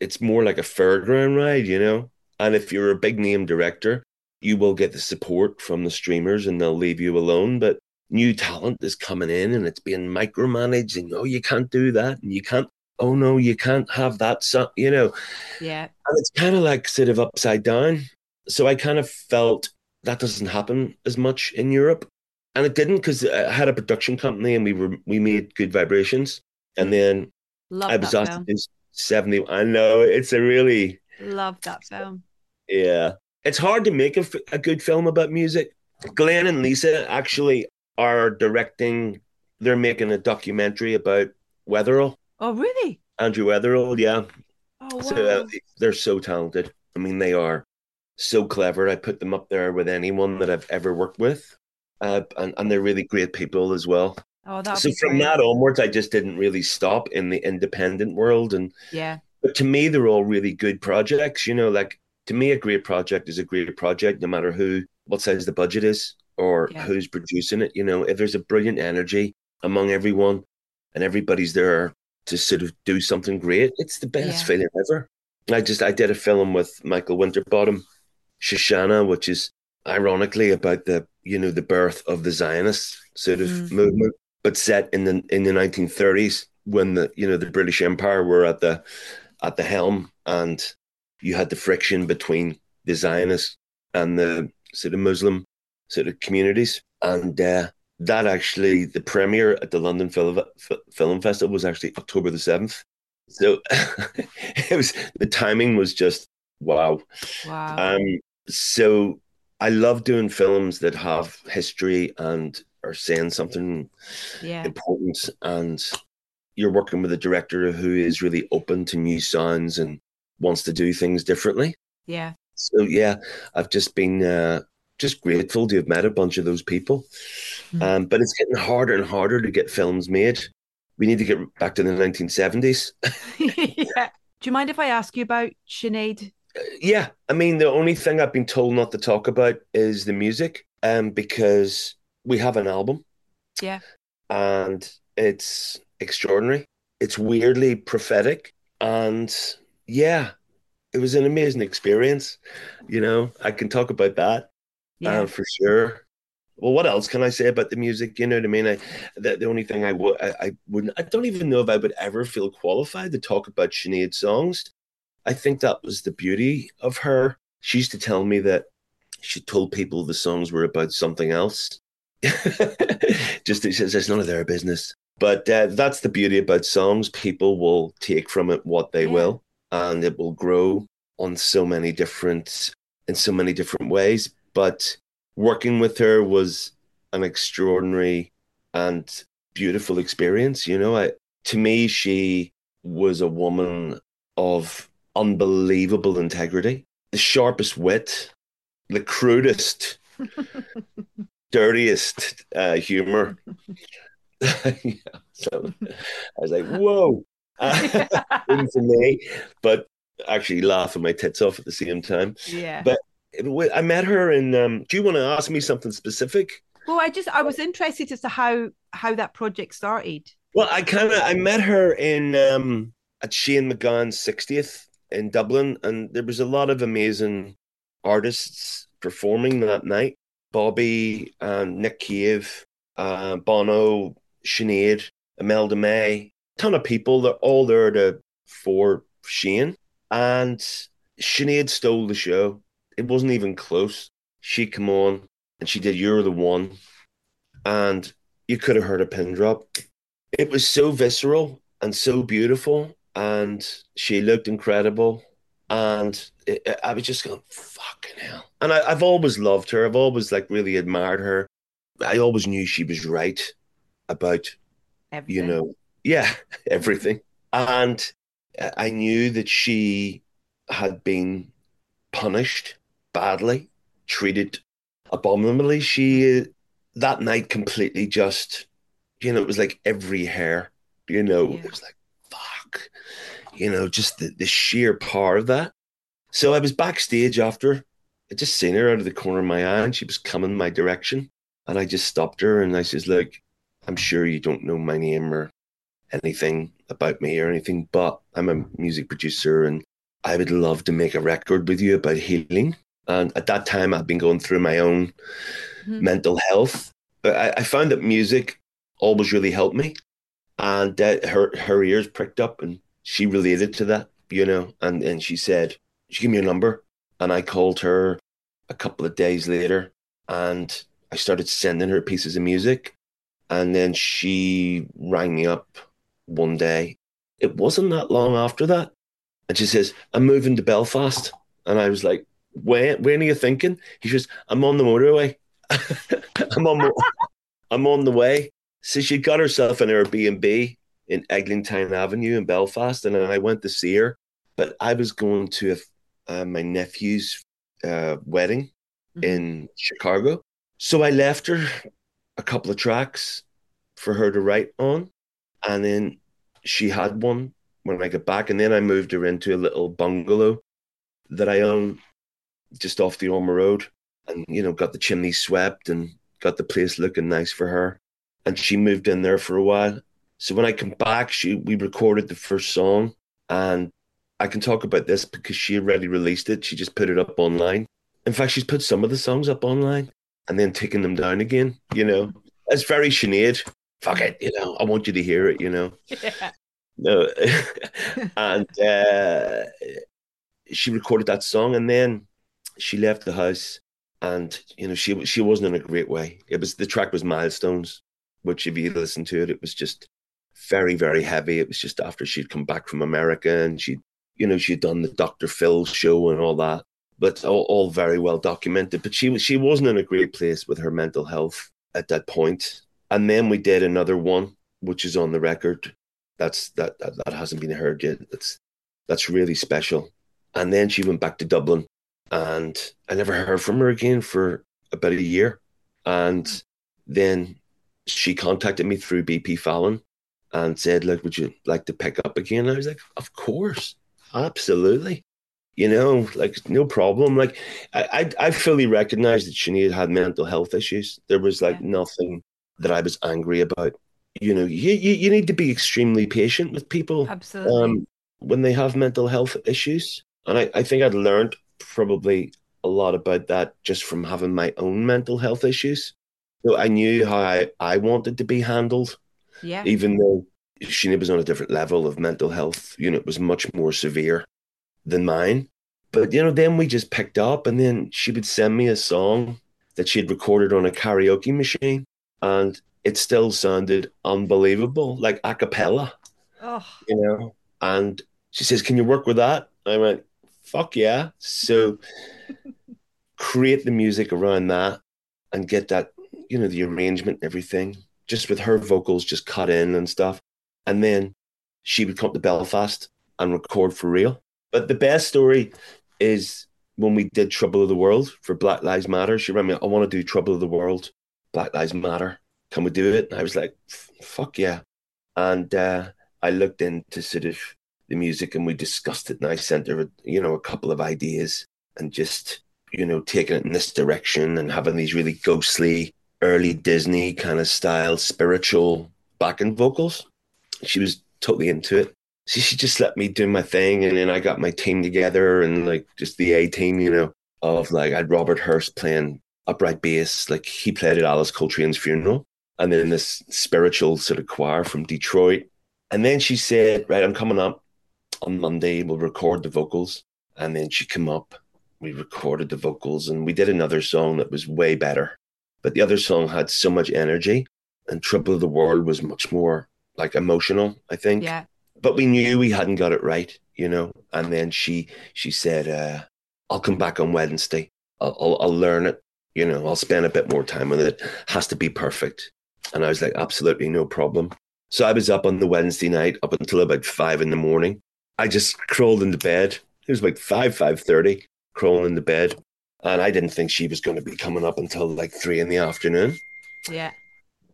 it's more like a fairground ride, you know? And if you're a big name director, you will get the support from the streamers and they'll leave you alone. But new talent is coming in and it's being micromanaged and oh, you can't do that. And you can't, oh no, you can't have that. So, you know, yeah and it's kind of like sort of upside down. So I kind of felt that doesn't happen as much in Europe, and it didn't because I had a production company and we were we made good vibrations. And then love I was that asked film to do seventy. I know it's a really love that film yeah. It's hard to make a good film about music. Glenn and Lisa actually are directing. They're making a documentary about Weatherall, oh really Andrew Weatherall. Yeah, oh wow. So uh, they're so talented. I mean, they are so clever. I put them up there with anyone that I've ever worked with, uh, and and they're really great people as well. Oh that so from that onwards, I just didn't really stop in the independent world. And yeah but to me, they're all really good projects. You know, like to me, a great project is a great project, no matter who, what size the budget is, or Yeah. who's producing it. You know, if there's a brilliant energy among everyone, and everybody's there to sort of do something great, it's the best Yeah. feeling ever. I just I did a film with Michael Winterbottom, Shoshana, which is ironically about the you know the birth of the Zionist sort of Mm. movement, but set in the in the 1930s when the you know the British Empire were at the at the helm, and you had the friction between the Zionists and the sort of Muslim sort of communities, and uh, that actually the premiere at the London Film Film Festival was actually October the seventh. So it was the timing was just wow. wow Um, so I love doing films that have history and are saying something yeah important, and you're working with a director who is really open to new sounds and wants to do things differently. yeah So yeah, I've just been uh, just grateful to have met a bunch of those people. Hmm. Um, but it's getting harder and harder to get films made. We need to get back to the 1970s. yeah do you mind if i ask you about Sinead? yeah, I mean, the only thing I've been told not to talk about is the music, um, because we have an album. Yeah. And it's extraordinary. It's weirdly prophetic. And yeah, it was an amazing experience. You know, I can talk about that yeah uh, for sure. Well, what else can I say about the music? You know what I mean? I, the, the only thing I would, I, I wouldn't, I don't even know if I would ever feel qualified to talk about Sinead's songs. I think that was the beauty of her. She used to tell me that she told people the songs were about something else. Just it says it's none of their business. But uh, that's the beauty about songs. People will take from it what they Yeah. will, and it will grow on so many different in so many different ways. But working with her was an extraordinary and beautiful experience. You know, I, to me, she was a woman of unbelievable integrity, the sharpest wit, the crudest, dirtiest uh, humor. yeah, so I was like, whoa. For me, but actually laughing my tits off at the same time. yeah But I met her and Um, do you want to ask me something specific? well i just i was interested as to how how that project started Well, I kind of I met her in um, at Shane MacGowan's sixtieth in Dublin, and there was a lot of amazing artists performing that night. Bobby and Nick Cave uh, Bono, Sinead, Imelda May, ton of people. They're all there to for Shane, and Sinead stole the show. It wasn't even close. She come on and she did "You're the One," and you could have heard a pin drop. It was so visceral and so beautiful, and she looked incredible. And it, I was just going, fucking hell. And I, I've always loved her. I've always like really admired her. I always knew she was right about, Everything. you know, yeah, everything. And I knew that she had been punished badly, treated abominably. She, that night, completely just, you know, it was like every hair, you know, Yeah. it was like, fuck, you know, just the, the sheer power of that. So I was backstage after. I just seen her out of the corner of my eye and she was coming my direction. And I just stopped her and I says, Look, I'm sure you don't know my name or anything about me or anything, but I'm a music producer and I would love to make a record with you about healing. And at that time, I'd been going through my own Mhm. mental health. But I, I found that music always really helped me. And uh, her, her ears pricked up and she related to that, you know. And, and she said, She gave me a number. And I called her a couple of days later and I started sending her pieces of music. And then she rang me up one day. It wasn't that long after that. And she says, I'm moving to Belfast. And I was like, when, when are you thinking? He says, I'm on the motorway. I'm on I'm on the way. So she got herself an Airbnb in Eglinton Avenue in Belfast. And I went to see her. But I was going to uh, my nephew's uh, wedding Mhm. in Chicago. So I left her a couple of tracks for her to write on. And then she had one when I got back. And then I moved her into a little bungalow that I own just off the Ormeau Road. And, you know, got the chimney swept and got the place looking nice for her. And she moved in there for a while. So when I come back, she we recorded the first song. And I can talk about this because she already released it. She just put it up online. In fact, she's put some of the songs up online and then taken them down again. You know, it's very Sinead. Fuck it, you know. I want you to hear it. You know, Yeah. no. and uh, she recorded that song, and then she left the house, and you know, she she wasn't in a great way. It was the track was Milestones, which if you listen to it, it was just very very heavy. It was just after she'd come back from America, and she, you know, she'd done the Dr. Phil show and all that but all, all very well documented. But she was she wasn't in a great place with her mental health at that point. And then we did another one, which is on the record. That's that that, that hasn't been heard yet. That's that's really special. And then she went back to Dublin, and I never heard from her again for about a year. And then she contacted me through BP Fallon and said, "Look, would you like to pick up again?" I was like, "Of course, absolutely." you know, like no problem. Like I, I, I fully recognized that Sinead had mental health issues. There was like Yeah. nothing that I was angry about. You know, you, you, you need to be extremely patient with people Absolutely. um, when they have mental health issues. And I, I think I'd learned probably a lot about that just from having my own mental health issues. So I knew how I, I wanted to be handled yeah. even though Sheena was on a different level of mental health, you know, it was much more severe than mine. But, you know, then we just picked up and then she would send me a song that she had recorded on a karaoke machine and it still sounded unbelievable, like a cappella, Oh, you know. And she says, Can you work with that? I went, Fuck yeah. So create the music around that and get that, you know, the arrangement and everything, just with her vocals just cut in and stuff. And then she would come to Belfast and record for real. But the best story is when we did Trouble of the World for Black Lives Matter. She rang me, I want to do Trouble of the World, Black Lives Matter. Can we do it? And I was like, fuck yeah. And uh, I looked into sort of the music and we discussed it and I sent her, you know, a couple of ideas and just, you know, taking it in this direction and having these really ghostly, early Disney kind of style, spiritual backing vocals. She was totally into it. So she just let me do my thing and then I got my team together and like just the A team, you know, of like I had Robert Hurst playing upright bass, like he played at Alice Coltrane's funeral. and then this spiritual sort of choir from Detroit. And then she said, Right, I'm coming up on Monday, we'll record the vocals. And then she came up, we recorded the vocals, and we did another song that was way better. But the other song had so much energy, and Trouble of the World was much more like emotional, I think. Yeah. But we knew we hadn't got it right, you know. And then she she said, uh, "I'll come back on Wednesday. I'll, I'll I'll learn it. You know, I'll spend a bit more time with it. Has to be perfect." And I was like, "Absolutely no problem." So I was up on the Wednesday night up until about five in the morning. I just crawled into bed. It was like five five thirty, crawling into bed, and I didn't think she was going to be coming up until like three in the afternoon. Yeah.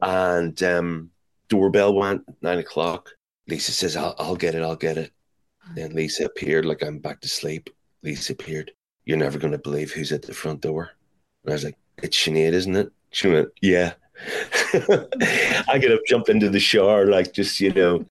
And um, doorbell went nine o'clock. Lisa says, I'll, I'll get it, I'll get it. Then Lisa appeared like I'm back to sleep. Lisa appeared. You're never going to believe who's at the front door. And I was like, It's Sinead, isn't it? She went, Yeah. I get up, jump into the shower, like just, you know,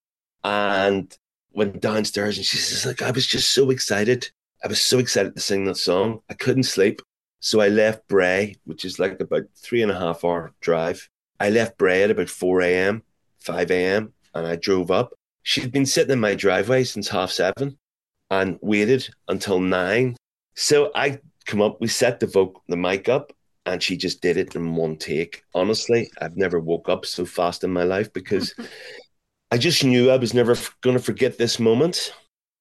and went downstairs and she says, like, I was just so excited. I was so excited to sing that song. I couldn't sleep. So I left Bray, which is like about three and a half hour drive. I left Bray at about 4 a.m., 5 a.m., and I drove up. She'd been sitting in my driveway since half seven and waited until nine. So I come up, we set the voc- the mic up, and she just did it in one take. Honestly, I've never woke up so fast in my life because I just knew I was never going to forget this moment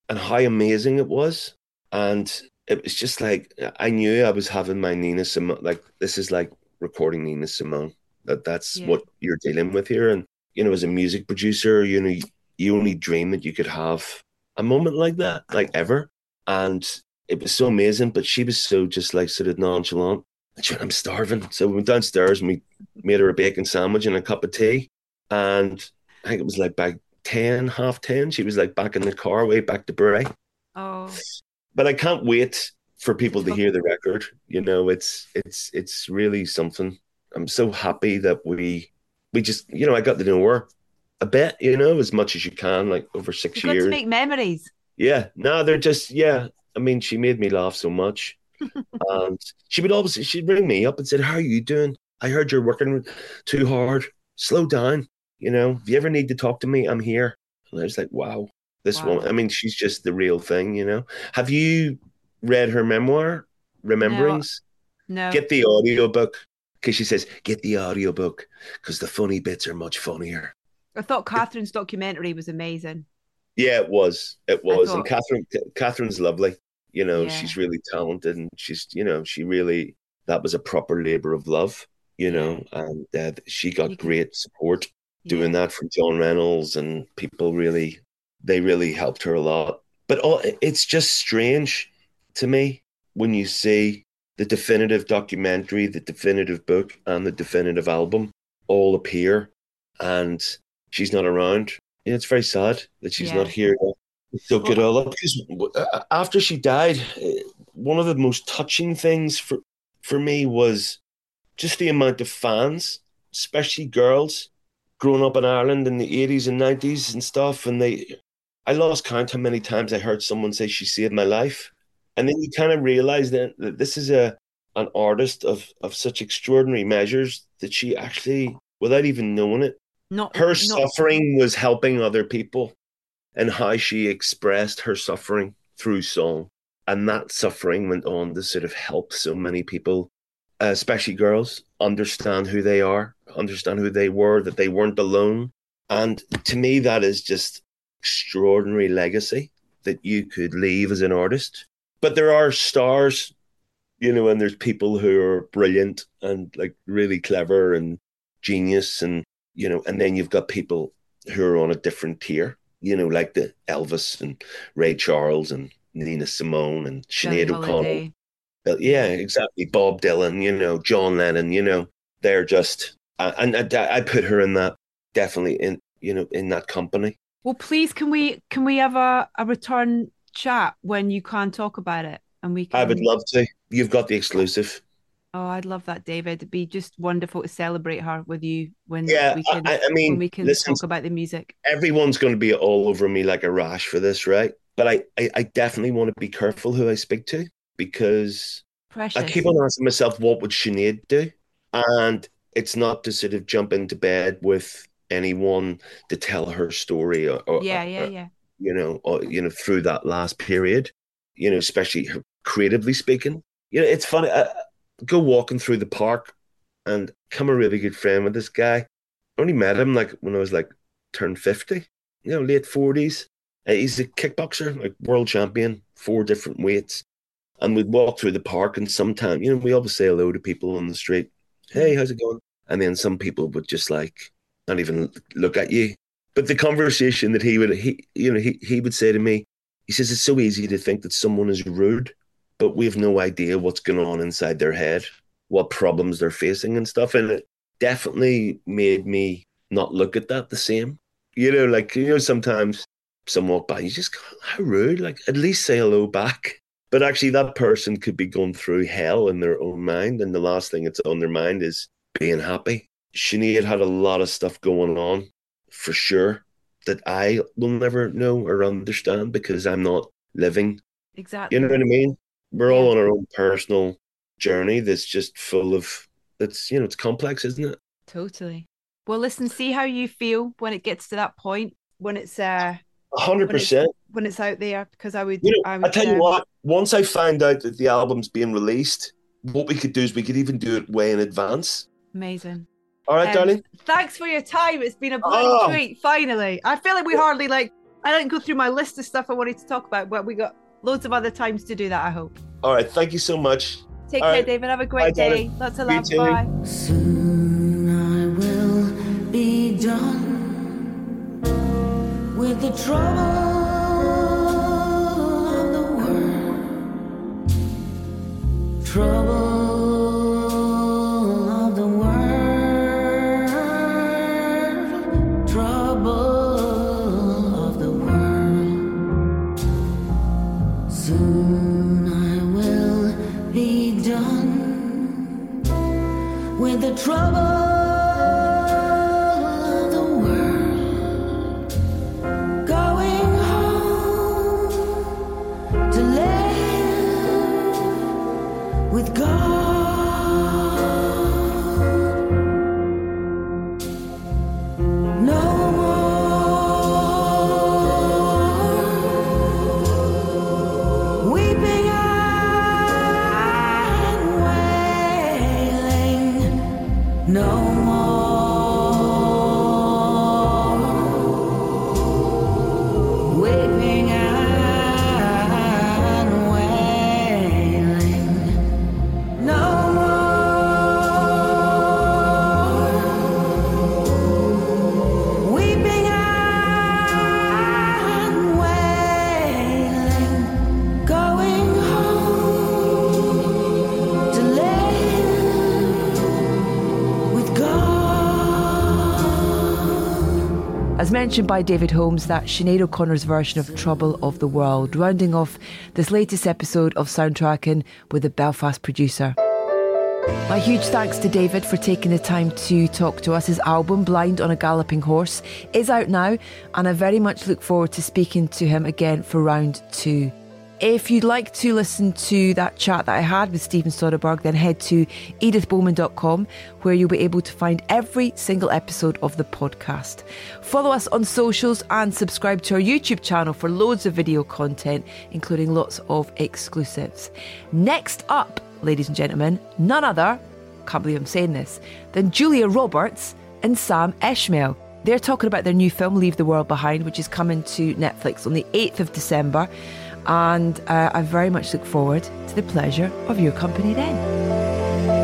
and how amazing it was. And it was just like I knew I was having my Nina Simone. Like this is like recording Nina Simone. That that's Yeah. what you're dealing with here. And you know, as a music producer, you know, you only dream that you could have a moment like that, like ever. And it was so amazing. But she was so just like sort of nonchalant. And she went, I'm starving. So we went downstairs and we made her a bacon sandwich and a cup of tea. And I think it was like by 10, half 10, she was like back in the car, way back to Bray. Oh. But I can't wait for people to hear the record. You know, it's it's it's really something. I'm so happy that we we just you know, I got to know her a bit, you know, as much as you can, like over 6 You've years. to make memories. Yeah, no, they're just yeah. I mean, she made me laugh so much, and she would always she'd ring me up and said, "How are you doing? I heard you're working too hard. Slow down. You know, if you ever need to talk to me, I'm here." And I was like, "Wow, this Wow. one. I mean, she's just the real thing. You know. Have you read her memoir, Rememberings? No. Get the audiobook because she says, "Get the audiobook because the funny bits are much funnier." I thought Kathryn's documentary was amazing. Yeah, it was. It was. And Kathryn Kathryn's lovely. You know, Yeah. she's really talented and she's, you know, she really that was a proper labor of love, you know, and uh, she got You can- great support doing that from John Reynolds and people really they really helped her a lot. But all, it's just strange to me when you see the definitive documentary, the definitive book, and the definitive album all appear, and she's not around. Yeah, it's very sad that she's Yeah. not here to soak it all up. Because uh, after she died, uh, one of the most touching things for for me was just the amount of fans, especially girls, growing up in Ireland in the eighties and nineties and stuff, and they. I lost count how many times I heard someone say she saved my life, and then you kind of realize that, that this is a an artist of of such extraordinary measures that she actually, without even knowing it, Not her not, suffering was helping other people and how she expressed her suffering through song. And that suffering went on to sort of help so many people uh, especially girls understand who they are understand who they were that they weren't alone. And to me that is just extraordinary legacy that you could leave as an artist but there are stars you know and there's people who are brilliant and like really clever and genius and you know, and then you've got people who are on a different tier, you know, like the Elvis and Ray Charles and Nina Simone and Sinead O'Connell. Yeah, exactly. Bob Dylan, you know, John Lennon, you know, they're just, and I, I put her in that, definitely in, you know, in that company. Well, please, can we can we have a, a return chat when you can talk about it, and we can. I would love to. You've got the exclusive. Oh, I'd love that, David. It'd be just wonderful to celebrate her with you when Yeah, we can I I mean, when we can listen, talk about the music. everyone's going to be all over me like a rash for this, right? But I, I, I definitely want to be careful who I speak to because Precious. I keep on asking myself, what would Sinead do? And it's not to sort of jump into bed with anyone to tell her story or, or Yeah, or- yeah, uh, yeah. you know, or, you know, through that last period, you know, especially creatively speaking. You know, it's funny. I, I go walking through the park and become a really good friend with this guy. I only met him like when I was like turned 50, you know, late 40s. Uh, he's a kickboxer, like world champion, four different weights. And we'd walk through the park and sometimes, you know, we always say hello to people on the street. Hmm. Hey, how's it going? And then some people would just like not even look at you. But the conversation that he would, he, you know, he, he would say to me, he says, it's so easy to think that someone is rude, but we have no idea what's going on inside their head, what problems they're facing and stuff. And it definitely made me not look at that the same. You know, like, you know, sometimes someone walk by, you just go, how rude. Like, at least say hello back. But actually, that person could be going through hell in their own mind. And the last thing that's on their mind is being happy. Sinead had a lot of stuff going on for sure that I will never know or understand because I'm not living. Exactly. You know what I mean? We're all on our own personal journey that's just full of, it's, you know, it's complex, isn't it? Totally. Well, listen, see how you feel when it gets to that point, when it's uh A hundred when it's percent. when it's out there, because I would You know, I would I tell you uh, what, once I find out that the album's being released, what we could do is we could even do it way in advance. amazing. All right, Um, darling? Thanks for your time. It's been a bloody Oh. treat. Finally, I feel like we hardly like. I didn't go through my list of stuff I wanted to talk about, but we got loads of other times to do that. I hope. All right, thank you so much. Take All care, right. David. Have a Bye, great day. darling. Lots of love. Bye. Soon I will be done with the trouble of the world. Trouble trouble As mentioned by David Holmes, that Sinead O'Connor's version of Trouble of the World, rounding off this latest episode of Soundtracking with a Belfast producer. My huge thanks to David for taking the time to talk to us. His album, Blind on a Galloping Horse, is out now, and I very much look forward to speaking to him again for round two. If you'd like to listen to that chat that I had with Steven Soderbergh, then head to edithbowman.com where you'll be able to find every single episode of the podcast. Follow us on socials and subscribe to our YouTube channel for loads of video content, including lots of exclusives. Next up, ladies and gentlemen, none other, can't believe I'm saying this, than Julia Roberts and Sam Esmail. They're talking about their new film, Leave the World Behind, which is coming to Netflix on the 8th of December. And uh, I very much look forward to the pleasure of your company then.